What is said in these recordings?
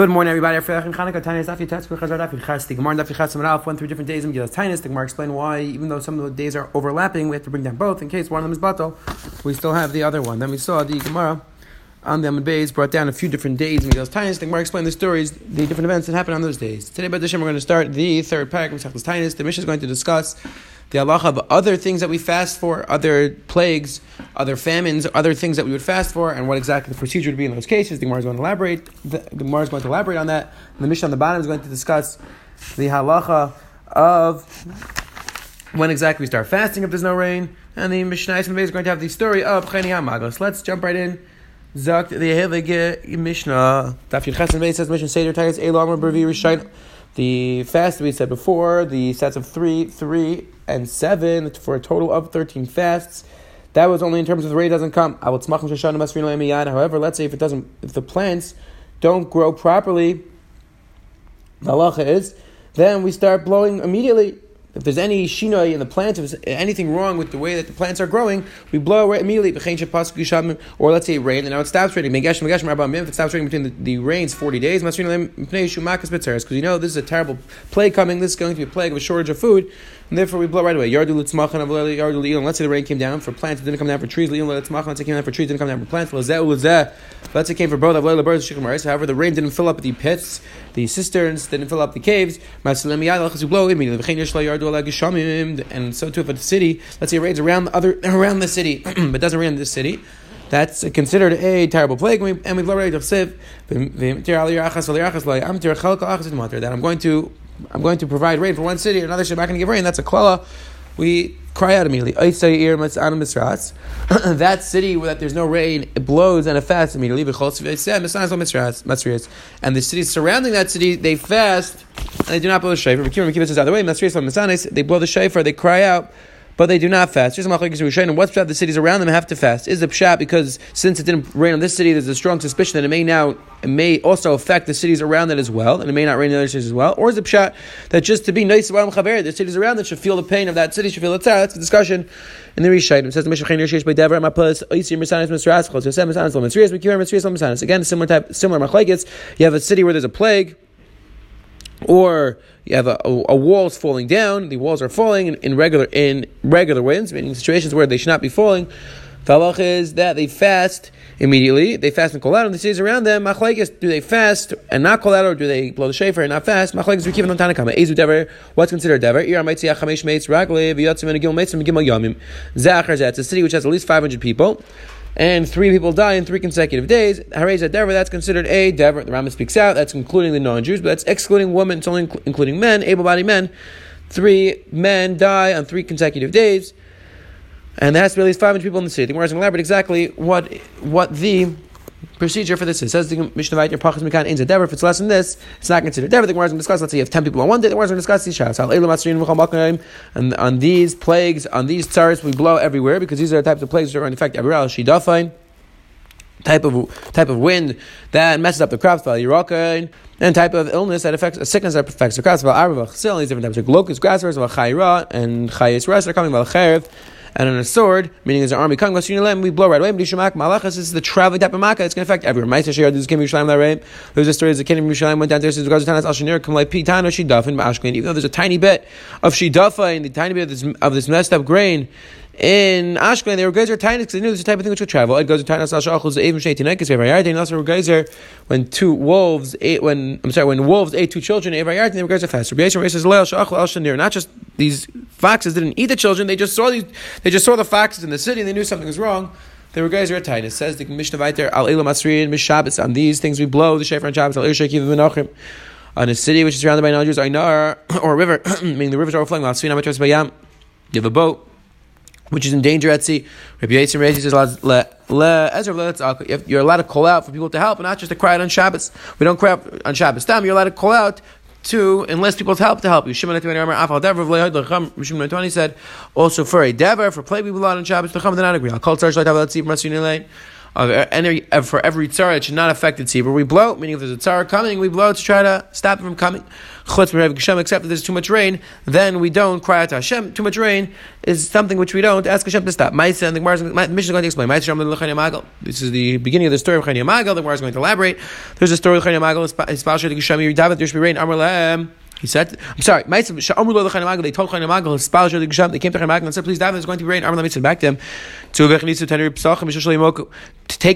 Good morning, everybody. After Chanukah, Tanya Dafi Tatzku Chazar Dafi Chas. The Gemara Dafi Chas Alf went through different days in Megillas Tainis. Gemara explained why, even though some of the days are overlapping, we have to bring down both in case one of them is batal. We still have the other one. Then we saw the Gemara on the Amud Beis brought down a few different days in Megillas Tainis. Gemara explained the stories, the different events that happened on those days. Today, by Hashem, we're going to start the third parak of Tainis. The Mishnah is going to discuss the halacha of other things that we fast for, other plagues, other famines, other things that we would fast for, and what exactly the procedure would be in those cases. The Gemara is going to elaborate. The, Gemara is going to elaborate on that. And the Mishnah on the bottom is going to discuss the halacha of when exactly we start fasting if there's no rain. And the Mishnah is going to have the story of Cheni HaMagos. Let's jump right in. The Hevige Mishnah. Daf and says Mishnah Seder Tigers Elam Bervi Rishayim. The fast we said before, the sets of three, three, and seven for a total of thirteen fasts. That was only in terms of the rain doesn't come. However, let's say if it doesn't, if the plants don't grow properly, the halacha is, then we start blowing immediately if there's any shinoi in the plant, if there's anything wrong with the way that the plants are growing, we blow away immediately. Or let's say it rained and now it stops raining. If it stops raining between the, the rains 40 days, because you know this is a terrible plague coming, this is going to be a plague of a shortage of food, and therefore we blow right away. Let's say the rain came down for plants, it didn't come down for trees. Let's say it came down for trees, didn't come down for plants. Let's say it came for both. However, the rain didn't fill up the pits, the cisterns, didn't fill up the caves. We blow immediately and so too if a city, let's say it rains around the other around the city, but doesn't rain in this city, that's considered a terrible plague, and we, and we blow right of. That I'm going to I'm going to provide rain for one city, another city I'm not going to give rain. That's a klala. We cry out immediately. that city where that there's no rain, it blows and it fasts immediately. And the cities surrounding that city, they fast and they do not blow the shofar. They blow the shofar, they cry out but they do not fast. Here's what's pshat? The cities around them have to fast. Is the pshat because since it didn't rain on this city, there's a strong suspicion that it may now it may also affect the cities around it as well, and it may not rain in other cities as well. Or is the pshat that just to be nice the cities around it should feel the pain of that city, should feel the tzar? That's a discussion in the Rishayim. It says the Mishnah Yesh by Dever Mapas Oisir Misanis Misras Chos Yosem Misanis Lo Mitzrias Mikir Mitzrias Lo Misanis. Again, similar type, similar machlekes. You have a city where there's a plague or you have a, a, a wall is falling down, the walls are falling in, in, regular in regular winds, meaning situations where they should not be falling. The halacha is that they fast immediately. They fast and call out, and the cities around them. Machlekes, do they fast and not call out, or do they blow the shofar and not fast? Machlekes, we keep on Tanakama. Ezu dever. What's considered dever? Ir see chamesh meitz ragle v'yotzim and a gimel meitz and gimel yamim. Zachar It's a city which has at least five hundred people and three people die in three consecutive days. Hareza Dever, that's considered a Dever. The Rambam speaks out, that's including the non Jews, but that's excluding women, it's only including men, able bodied men. Three men die on three consecutive days, and at least 500 people in the city. The Gemara to elaborate exactly what, what the procedure for this is. Says the Mishnah Vayit, your pachas mikan ain't a dever. If it's less than this, it's not considered dever. The Gemara is going to discuss. Let's say you have ten people on one day. The Gemara is going to discuss these shouts. And on these plagues, on these tsars, we blow everywhere because these are the types of plagues that are going to affect everywhere. Shidafain type of type of wind that messes up the crops, and type of illness that affects a sickness that affects the crops. These different types of locusts, grasshoppers, and chayis rest are coming. And on a sword, meaning there's an army coming, we blow right away. This is the traveling type of makkah. It's going to affect everyone. There's a story that the king of Yerushalayim went down there to regards Tanas Al Shanir, like Pitano Shidafin. Even though there's a tiny bit of Shidafa in the tiny bit of this, of this messed up grain in Ashkelon, they were geyser tiny because they knew this type of thing which could travel. It goes to tiny asal shachos even sheitin ekes v'ayartin. Also, were geyser when two wolves ate when I'm sorry when wolves ate two children. They were geyser faster. Says. Not just these foxes didn't eat the children; they just saw these. They just saw the foxes in the city and they knew something was wrong. They were geyser at It says the Mishnah Vayter al elam asrin mishabes on these things we blow the shofar on Shabbos al v'nachim on a city which is surrounded by non-Jews, Einar, or a river, meaning the rivers are overflowing. You have a boat which is in danger at sea. Rabbi Yitzim Rezi says, uh, you're allowed to call out for people to help, and not just to cry out on Shabbos. We don't cry out on Shabbos. Time you're allowed to call out to enlist people's help to help you. Shimon said, also for a dever, for play people out on Shabbos, the Chum did not agree. I'll call Tzar Shloit Let's see of any uh, for every tzara, it should not affect the tzibur. We blow, meaning if there's a tzara coming, we blow to try to stop it from coming. Except if there's too much rain, then we don't cry out to Hashem. Too much rain is something which we don't ask Hashem to stop. Ma'aseh, and the Mission is going to explain. This is the beginning of the story of Chani Magal. The Gemara is going to elaborate. There's a story of Chani Magal. There should be rain. Amar he said, I'm sorry, they told Chaim they came to Chaim and said, please, David, there's going to be rain. Amar said back to them,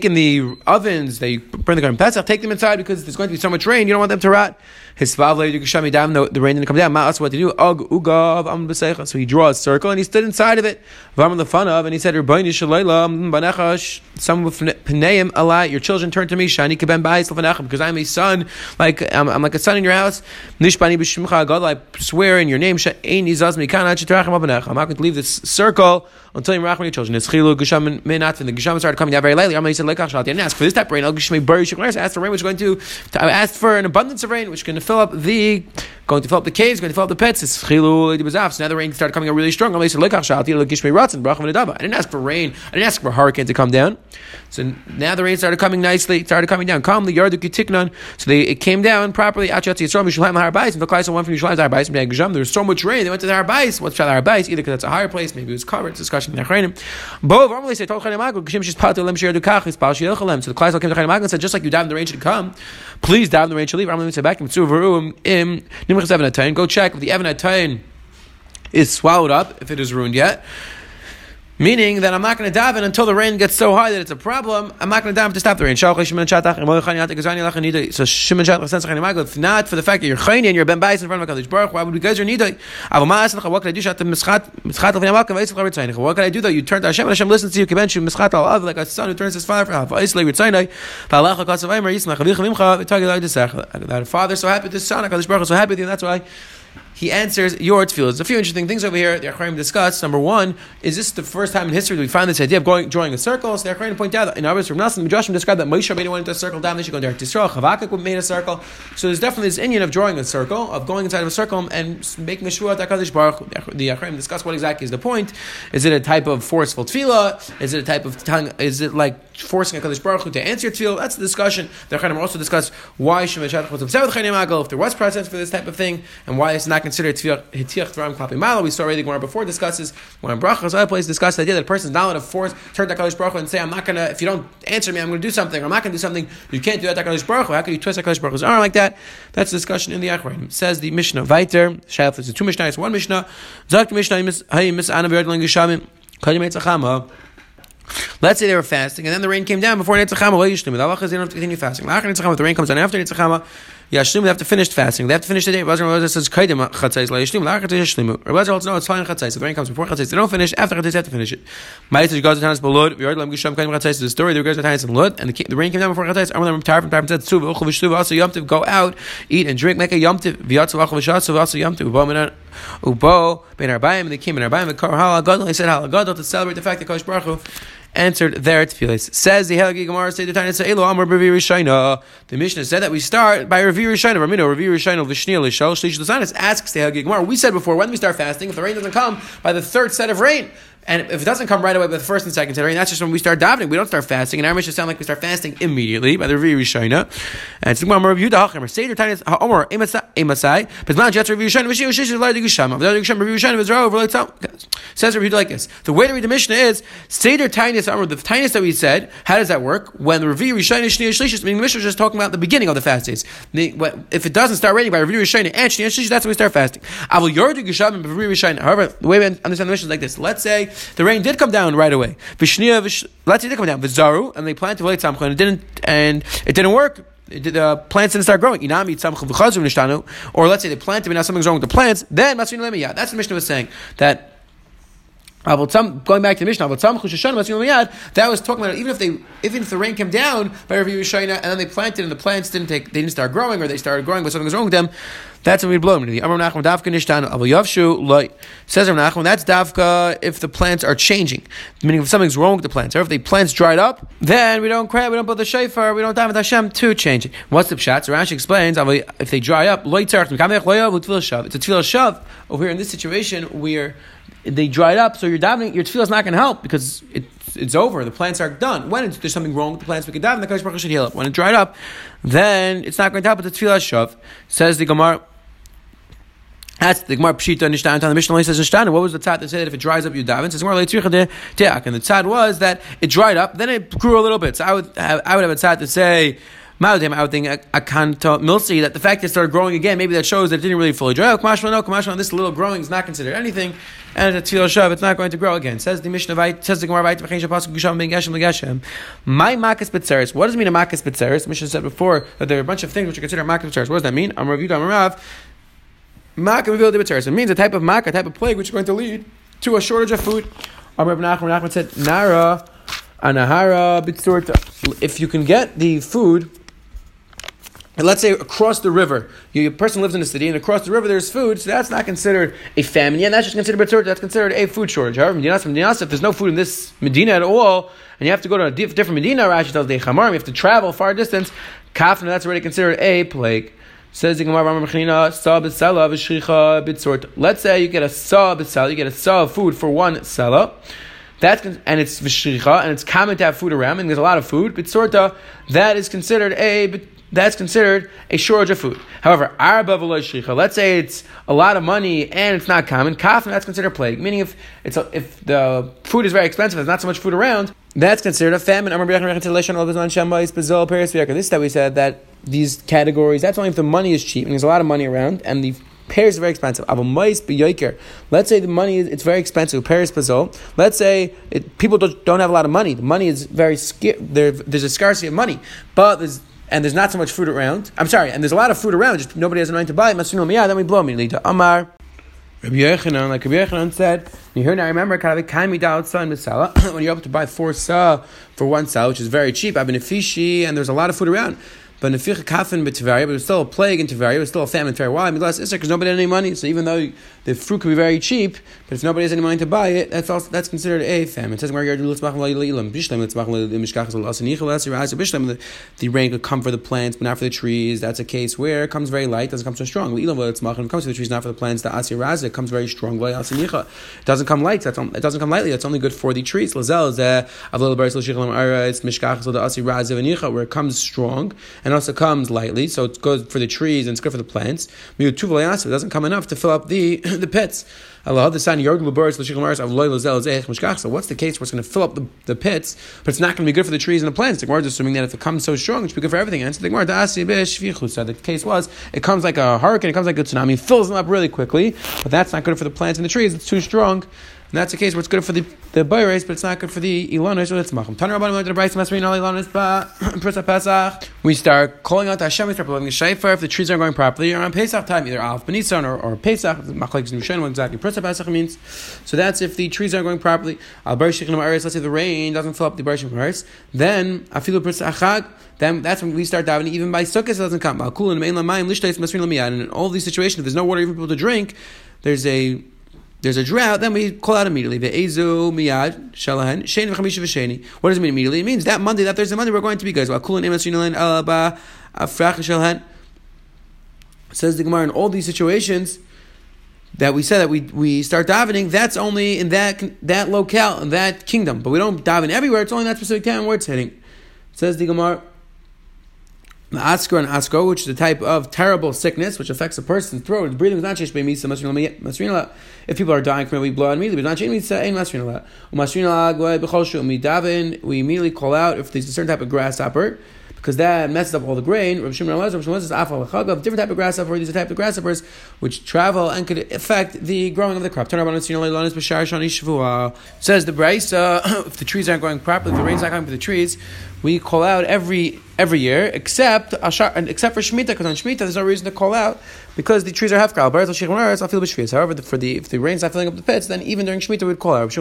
in the ovens, they burn the garden Pesach, take them inside because there's going to be so much rain, you don't want them to rot. His father, the, the rain didn't come down. Ma'as, what to do? Ug, ugav, am So he drew a circle and he stood inside of it. Vam the fun of, and he said, Rabbeinu shalayla, banechash, some with pneim alai, your children turn to me, shani keben ba'is because I'm a son, like, I'm, I'm like a son in your house. Nishbani b'shimcha God, I swear in your name, she'ein izaz abanechem. I'm not going to leave this circle until you're rachman your children. It's chilu, gesham, menat, the gesham started coming down very lately. I'm said, lekach shal, I didn't ask for this type of rain, I'll geshmei bari shiklar, asked for rain which is going to, I asked for an abundance of rain, which is going to fill up the going to fill up the caves, going to fill up the pits. It's chilu So now the rain started coming out really strong. I didn't ask for rain. I didn't ask for a hurricane to come down. So now the rain started coming nicely. Started coming down calmly. Yardu kitiknan. So they, it came down properly. The. There was so much rain. They went to the Harbais. What's the Harbais? Either because it's a higher place, maybe it was covered. It's discussion in Achreinim. Bo normally say So the Klaisa came to Chanim Agul and said, just like you died in the rain should come, please dive in the rain should leave. I'm going to say back. Go check if the Evan is swallowed up, if it is ruined yet. Meaning that I'm not going to daven until the rain gets so high that it's a problem. I'm not going to daven to stop the rain. So Shimon Shatach if not for the fact that you're chayni and you're ben bais in front of Hakadosh Baruch, why would we guys need it? What can I do? What can I do though? You turn to Hashem and Hashem listens to you. Like a son who turns his father for That a father so happy with his son. Hakadosh Baruch so happy with you. That's why he answers your tefillah. There's a few interesting things over here. The Achraim discuss. Number one, is this the first time in history that we find this idea of going drawing a circle? So the Achraim point out in others from Nasim, Joshua described that Moshe Rabbeinu went into a circle down. They should go there. Tisrael Chavakuk made a circle. So there's definitely this Indian of drawing a circle, of going inside of a circle and making a shua at Hakadosh Baruch. The Achraim discuss what exactly is the point. Is it a type of forceful tefillah? Is it a type of tongue? Is it like forcing Hakadosh Baruch Hu to answer your tefillah? That's the discussion. The Achraim also discuss why Shadach was upset with if there was precedence for this type of thing, and why it's not considered Hitiach Dvarim Klapi Malo. We saw already the Gemara before discusses when Brachas other place discussed the idea that a person is not allowed to force turn to Hakadosh Baruch and say, "I'm not gonna." If you don't answer me, I'm to do something. Or I'm not to do something. You can't do that Hakadosh Baruch How can you twist Baruch Hu's arm like that? That's a discussion in the Achraim. Says the Mishnah Viter. Shayef is two Mishnah. One Mishnah. Zak Mishnah. Hey, Miss Anna Verdling Geshamim. Kadim Let's say they were fasting, and then the rain came down before Netzachama. Well, you shlim. The halacha is they don't have to continue fasting. The rain comes down after Netzachama, Yashlim, they have to finish fasting. They have to finish the day. Rabbi Elazar says, Kaidim uh, chatzais la yashlim, la chatzais yashlimu. Rabbi also, no, it's fine chatzais. If the rain comes before chatzais, they don't finish. After chatzais, they have to finish it. Ma'ayitzah goes to Tanis Balud, V'yard lam gisham kaidim chatzais. The story, the guys are Tanis and Lud, and the, rain came down before chatzais. Amar lam tarif, and tarif said, Tzuv, uchel v'shtuv, also yomtiv, go out, eat and drink, make a yomtiv, v'yatzu achel v'shatzu, also yomtiv, ubo minan, ubo, ben arbayim, and they came in arbayim, and kar halagadol, he said halagadol to celebrate the fact that Kosh Baruch answered their tefillas. Says the Helgi Gemara, say the Tanya say Elo Amar Revi Rishayna. The Mishnah said that we start by Revi Rishayna. Ramino oh, Revi Rishayna Vishniel Lishal Shlish Lasanis asks the Helgi Gemara. We said before when we start fasting, if the rain doesn't come by the third set of rain, and if it doesn't come right away by the first and second rain, that's just when we start davening. We don't start fasting. And our mission sound like we start fasting immediately by the Revi Rishayna. And it's Gemara Revi Yudah Say Tanya Omar Emasai. But Mount Jetz Revi Rishayna Vishniel Shlish Lasanis Gisham. Revi Rishayna Vizra over Says Revi like this. The way to read the Mishnah is Seder Tinius Amr. The tiniest that we said. How does that work? When the Revi Rishayna Shniya Shlishis, meaning the Mishnah is just talking about the beginning of the fast days. If it doesn't start raining by Revi Rishayna and Shniya Shlishis, that's when we start fasting. However, the way we understand the Mishnah is like this. Let's say the rain did come down right away. Say it did come down. Vizaru, and they planted Samcha, and it didn't, and it didn't work the uh, plants didn't start growing. Or let's say they planted, but now something's wrong with the plants. Then that's what the Mishnah was saying that going back to the Mishnah, that was talking about even if they even if the rain came down by Rav Yerushalayim and then they planted and the plants didn't take they didn't start growing or they started growing but something was wrong with them, that's when we blow them. The Amar Nachman Davka Nishtan Abu Yavshu says Amar Nachman that's Davka if the plants are changing, meaning if something's wrong with the plants, or if the plants dried up, then we don't cry, we don't put the shofar, we don't daven Hashem to change it. What's the pshat? So Rashi explains if they dry up, It's a tefillah shav over here in this situation where they dried up, so your davening, your tefillah is not going to help because it's it's over. The plants are done. When there's something wrong with the plants, we can daven. The Baruch should heal it. When it dried up, then it's not going to help. But the tefillah shav says the Gemara. That's the Gemara Pshita Nishtan. The Mishnah says Nishtan. What was the tzad that said if it dries up, you daven? Says Gemara. And the tzad was that it dried up, then it grew a little bit. So I would have, I would have a tzad to say. I would think a kanto milsi that the fact that it started growing again, maybe that shows that it didn't really fully dry. Oh, kamashma no, kamashma this little growing is not considered anything, and it's tefillah shav, it's not going to grow again. Says the Mishnah, says the Gemara, v'chein shapasuk gusham ben geshem legeshem. My makas betzeres. What does it mean a makas betzeres? Mishnah said before that there are a bunch of things which are considered makas betzeres. What does that mean? I'm Rav Yudam Rav. Makkah It means a type of makkah, a type of plague which is going to lead to a shortage of food. Rav Nachman, Nachman said, Nara, Anahara, Bitsurta. If you can get the food, and let's say across the river, you, a person lives in a city, and across the river there's food, so that's not considered a famine. Yeah, that's just considered a shortage. that's considered a food shortage. However, Medinas, if there's no food in this Medina at all, and you have to go to a different Medina, Rashi tells the Chamar, you have to travel far distance, Kafna, that's already considered a plague. Says the Gemara, Let's say you get a saw b'sala, you get a saw of food for one sela. That's and it's v'shricha, and it's common to have food around, and there's a lot of food. Bitsorta, that is considered a that's considered a shortage of food. However, arba shricha, let's say it's a lot of money and it's not common. Kafna, that's considered plague. Meaning, if it's a, if the food is very expensive, there's not so much food around. That's considered a famine. This is that we said that these categories, that's only if the money is cheap and there's a lot of money around and the pears are very expensive. Let's say the money is it's very expensive. Pears pazol. Let's say it, people don't, don't have a lot of money. The money is very scarce. There, there's a scarcity of money, but there's and there's not so much food around. I'm sorry, and there's a lot of food around. Just nobody has a money to buy it. Then we blow immediately to Amar. Rabbi Yechanan, like Rabbi Yechanan said, you hear now, remember, when you're able to buy four sa for one sa, which is very cheap, I've been and there's a lot of food around. But Nefich Kafin B'Tivaria, but it was still a plague in Tivaria, it was still a famine in Tivaria. Why? Because because nobody had any money. So even though the fruit could be very cheap, but if nobody has any money to buy it, that's also, that's considered a famine. It says the rain could come for the plants, but not for the trees. That's a case where it comes very light, doesn't come so strong. It comes to the trees, not for the plants. The Asir Raza comes very strong. It doesn't come light. That's it doesn't come lightly. That's only good for the trees. Lazel is a little where it comes strong and also comes lightly, so it's good for the trees and it's good for the plants. It doesn't come enough to fill up the the pits. Allah, the So what's the case where it's going to fill up the, the pits, but it's not going to be good for the trees and the plants? The Gemara is assuming that if it comes so strong, it should be good for everything. And so the Gemara, the case was, it comes like a hurricane, it comes like a tsunami, fills them up really quickly, but that's not good for the plants and the trees. It's too strong. And that's the case where it's good for the the bayres, but it's not good for the ilanos or the tzmachim. Taner rabbanim the brayis masrin al ba pesach. We start calling out to Hashem. We start blowing a shayfar if the trees aren't going properly around Pesach time, either Alf Benisan or, or Pesach. Machlekes Nushen, what exactly prisa pesach means. So that's if the trees aren't going properly. Al barishik Let's say the rain doesn't fill up the barishik aris. Then afilu prisa achag. Then that's when we start davening. Even by sukkah it doesn't come. Al kul and mein lamayim lishtais masrin lamiyad. And in all these situations, if there's no water even for people to drink, there's a there's a drought, then we call out immediately. Miyad shalahan. What does it mean immediately? It means that Monday, that Thursday, Monday, we're going to be guys. Says the Gemara in all these situations that we said that we, we start davening, that's only in that that locale, in that kingdom. But we don't daven everywhere, it's only that specific time where it's hitting. Says the Gemara. Askar and Askar, which is a type of terrible sickness which affects a person's throat. His breathing is not sheish misa masrinala. If people are dying from it, we blow out immediately. But not sheish misa masrinala. We immediately call out if there's a certain type of grasshopper because that messes up all the grain. Rav Shimon Rav Shimon says afal different type of grasshopper. These are type of grasshoppers which travel and could affect the growing of the crop. Says the Braisa, if the trees aren't growing properly, if the rain's not coming for the trees, we call out every every year, except except for Shemitah, because on Shemitah there's no reason to call out because the trees are half However, for the if the rain's not filling up the pits, then even during Shemitah we'd call out.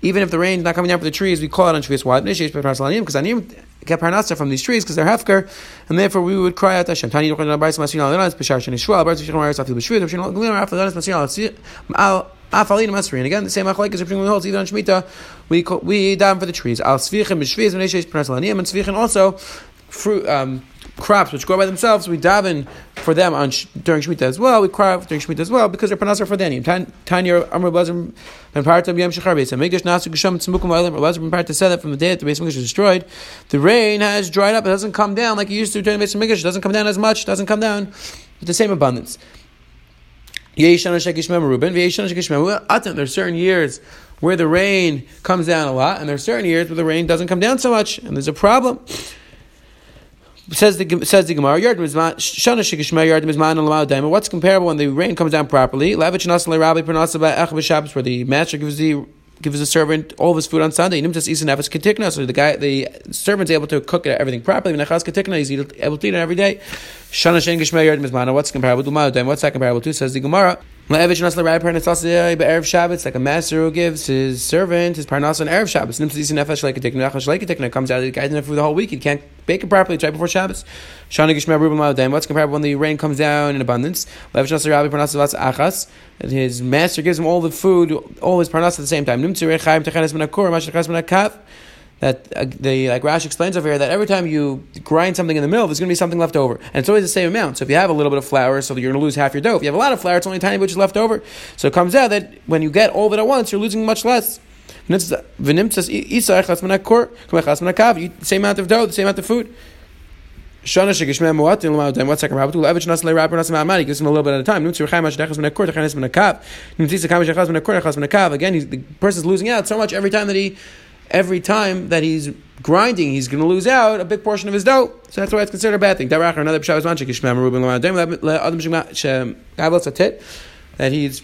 Even if the rain's not coming down for the trees, we call out on Shvius. Why? Because need get parnasa from these trees because they're hefker, and therefore we would cry out to Hashem. And again, the same achlek is Rishon holds either on Shemitah, we we down for the trees. And Svichem also fruit um, crops which grow by themselves. We daven for them on during Shemitah as well. We cry during Shemitah as well because they're parnasa for them. Tanya Amr Bazim part of Yom Shechar Beis Hamikdash Nasu Gesham Tzmukum Oilim. Bazim and part to say that from the day that the Beis Hamikdash was destroyed, the rain has dried up. It doesn't come down like it used to during the Beis Hamikdash. It doesn't come down as much. It doesn't come down with the same abundance. There's certain years where the rain comes down a lot, and there are certain years where the rain doesn't come down so much, and there's a problem. Says the says the Gemara, What's comparable when the rain comes down properly? Where the master gives the gives the servant all of his food on Sunday. So the guy, the servant's able to cook everything properly. He's able to eat it every day. What's comparable to What's that comparable to? Says the Gemara. It's like a master who gives his servant his parnas on Erev Shabbos. It comes out, of the guy's in for the whole week. He can't bake it properly. It's right before Shabbos. What's comparable when the rain comes down in abundance? And his master gives him all the food, all his parnas at the same time that uh, the like Rash explains over here that every time you grind something in the middle, there's going to be something left over, and it's always the same amount. So if you have a little bit of flour, so you're going to lose half your dough. If you have a lot of flour, it's only a tiny bit left over. So it comes out that when you get all of it at once, you're losing much less. Same amount of dough, the same amount of food. Shana shekishmeh muatin l'ma'otem. What's second rabbi? Levish nas le'rabbi nas ma'amani. Gives him a little bit at a time. Nutzi rechai mash dechas min akor techanes min akav. Nutzi sekam shechas min akor. Again, the person's losing out so much every time that he every time that he's grinding, he's going to lose out a big portion of his dough. So that's why it's considered a bad thing. Another that he's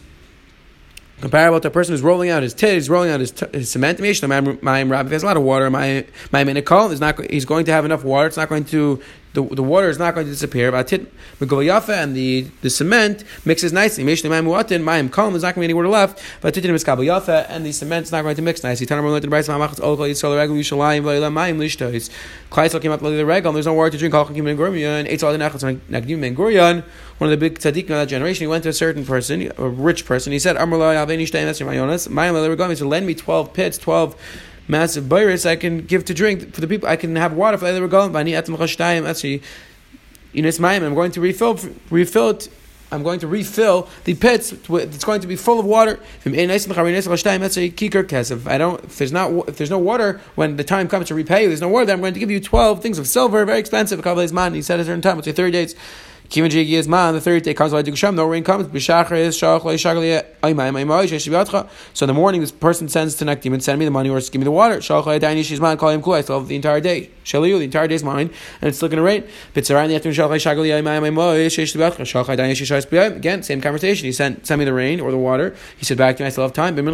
comparable to a person who's rolling out his tit, he's rolling out his, t- his cement. If he has a lot of water, my my is not. He's going to have enough water. It's not going to the, the water is not going to disappear. But and the, the cement mixes nicely. Mayim kalm, there's not going to be any water left. But is and the cement is not going to mix nicely. The. Klaisel came out the regel, and there's no water to drink. Halachim ben gurion, eitzal denachas nagdim gurion. One of the big tzaddikim of that generation, he went to a certain person, a rich person. He said, "Amrullah aveni shtayim esrim mayonas. Mayim le'regami. So lend me twelve pits, twelve." Massive virus I can give to drink for the people. I can have water for the regalim. Actually, in its I'm going to refill refill it. I'm going to refill the pits. It's going to be full of water. If I don't, if there's not, if there's no water when the time comes to repay you, there's no water. Then I'm going to give you twelve things of silver, very expensive. He said a certain time, it's your thirty days. Jigi is man, the third day comes by Dusham, no rain comes, Bishachar is Shach, So in the morning, this person sends to Nakdim and send me the money or give me the water. Shach, Daini, she's man, call. I still have the entire day. Shaliu, the entire day is mine, and it's still to rain. Bitzara in the afternoon, Shach, Shagli, Shach, Daini, Shach, Again, same conversation. He sent, send me the rain or the water. He said back to me, I still have time. That,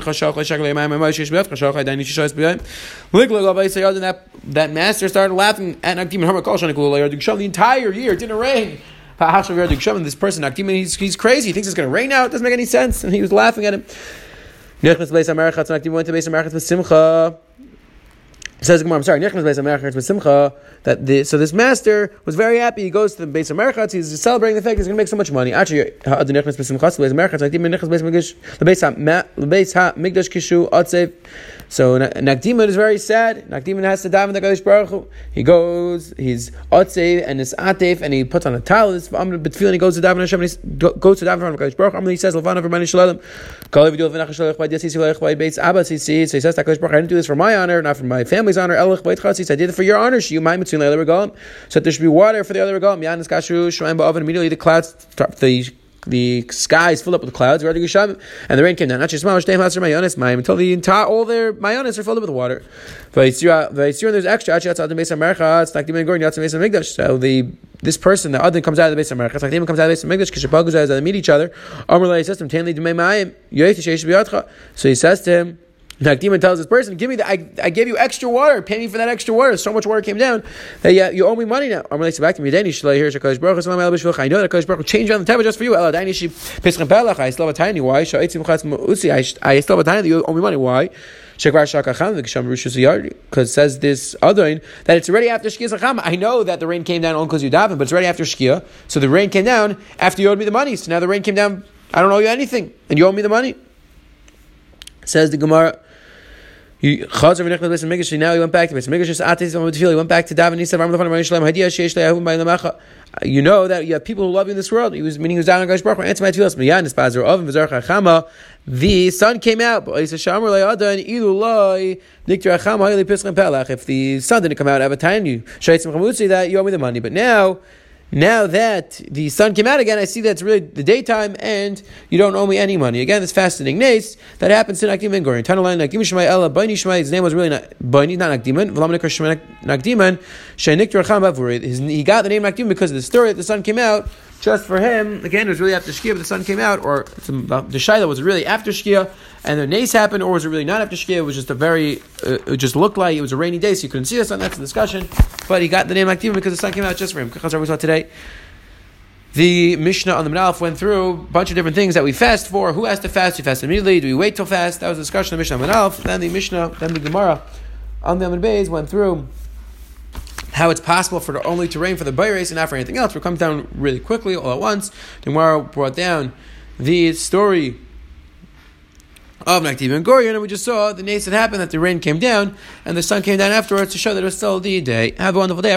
that master started laughing at Nakdim the entire year. It didn't rain. This person, he's, he's crazy. He thinks it's going to rain out. It doesn't make any sense. And he was laughing at him. Says I'm sorry, that the, so this master was very happy. He goes to the base of Merchatz, he's celebrating the fact he's going to make so much money. Actually, the base Migdash Kishu Atzev. So Nakdimon is very sad. Nakdimon has to daven the Kadosh Baruch Hu. He goes, he's Atzev and his Atef, and he puts on a. This and he goes to daven Hashem, and he goes to daven from Kadosh Baruch Hu. He says, "Levana for Mani Shalom." So he says, "Kadosh Baruch I didn't do this for my honor, not for my family's honor. Elach Beit Chatzis. I did it for your honor. Shiu Mai Mitzvah Leila Regalim. So there should be water for the other Regalim. Yanis Kashu Shemaim Ba'oven. Immediately the clouds, the the sky is filled up with clouds, and the rain came down. Until the entire all their mayonis are filled up with water. And There's extra. So the this person, the other comes out of the base of Merchas, like comes out of the base of Mikdash, Kishapagu they meet each other. So he says to him. Nakdima tells this person, "Give me the, I, I gave you extra water. Pay me for that extra water. So much water came down that yeah, you owe me money now." I'm back to me. You should hear Shakadosh Baruch Hu. I know that Shakadosh Baruch changed around the table just for you. I still have a tiny. Why? I still have a tiny. You owe me money. Why? Because says this other that it's already after Shkia I know that the rain came down only because you daven, but it's already after Shkia. So the rain came down after you owed me the money. So now the rain came down. I don't owe you anything, and you owe me the money. Says the Gemara. Now he went back to He went back to. He said. You know that you have people who love you in this world. He was meaning he was down on Gash Baruch. Answer my tefillas. Miyan. The sun came out. If the sun didn't come out, I have a time you that you owe me the money. But now now that the sun came out again, I see that it's really the daytime and you don't owe me any money. Again, this fascinating nace that happens to Nakdim and Gorin. Tanalan Nakdim Shemai Ella Baini Shemai. His name was really not Baini, not Nakdiman. V'lam Shemai Nakdiman. Sheinik Racham Bavuri. He got the name Nakdim because of the story that the sun came out just for him. Again, it was really after Shkia, but the sun came out, or the Shaila was really after Shkia, and the nace happened, or was it really not after Shkia? It was just a very, uh, it just looked like it was a rainy day, so you couldn't see the sun. That's the discussion. But he got the name Aktiv because the sun came out just for him. Chazar we saw today. The Mishnah on the Menalef went through a bunch of different things that we fast for. Who has to fast? Do we fast immediately? Do we wait till fast? That was the discussion of the Mishnah on the Menalef. Then the Mishnah, then the Gemara on the Amid Bays went through how it's possible for the only to rain for the Bayres and not for anything else. We're coming down really quickly all at once. Tomorrow brought down the story of Naktiv and Gorion, and we just saw the nace that happened that the rain came down and the sun came down afterwards to show that it was still the day. Have a wonderful day.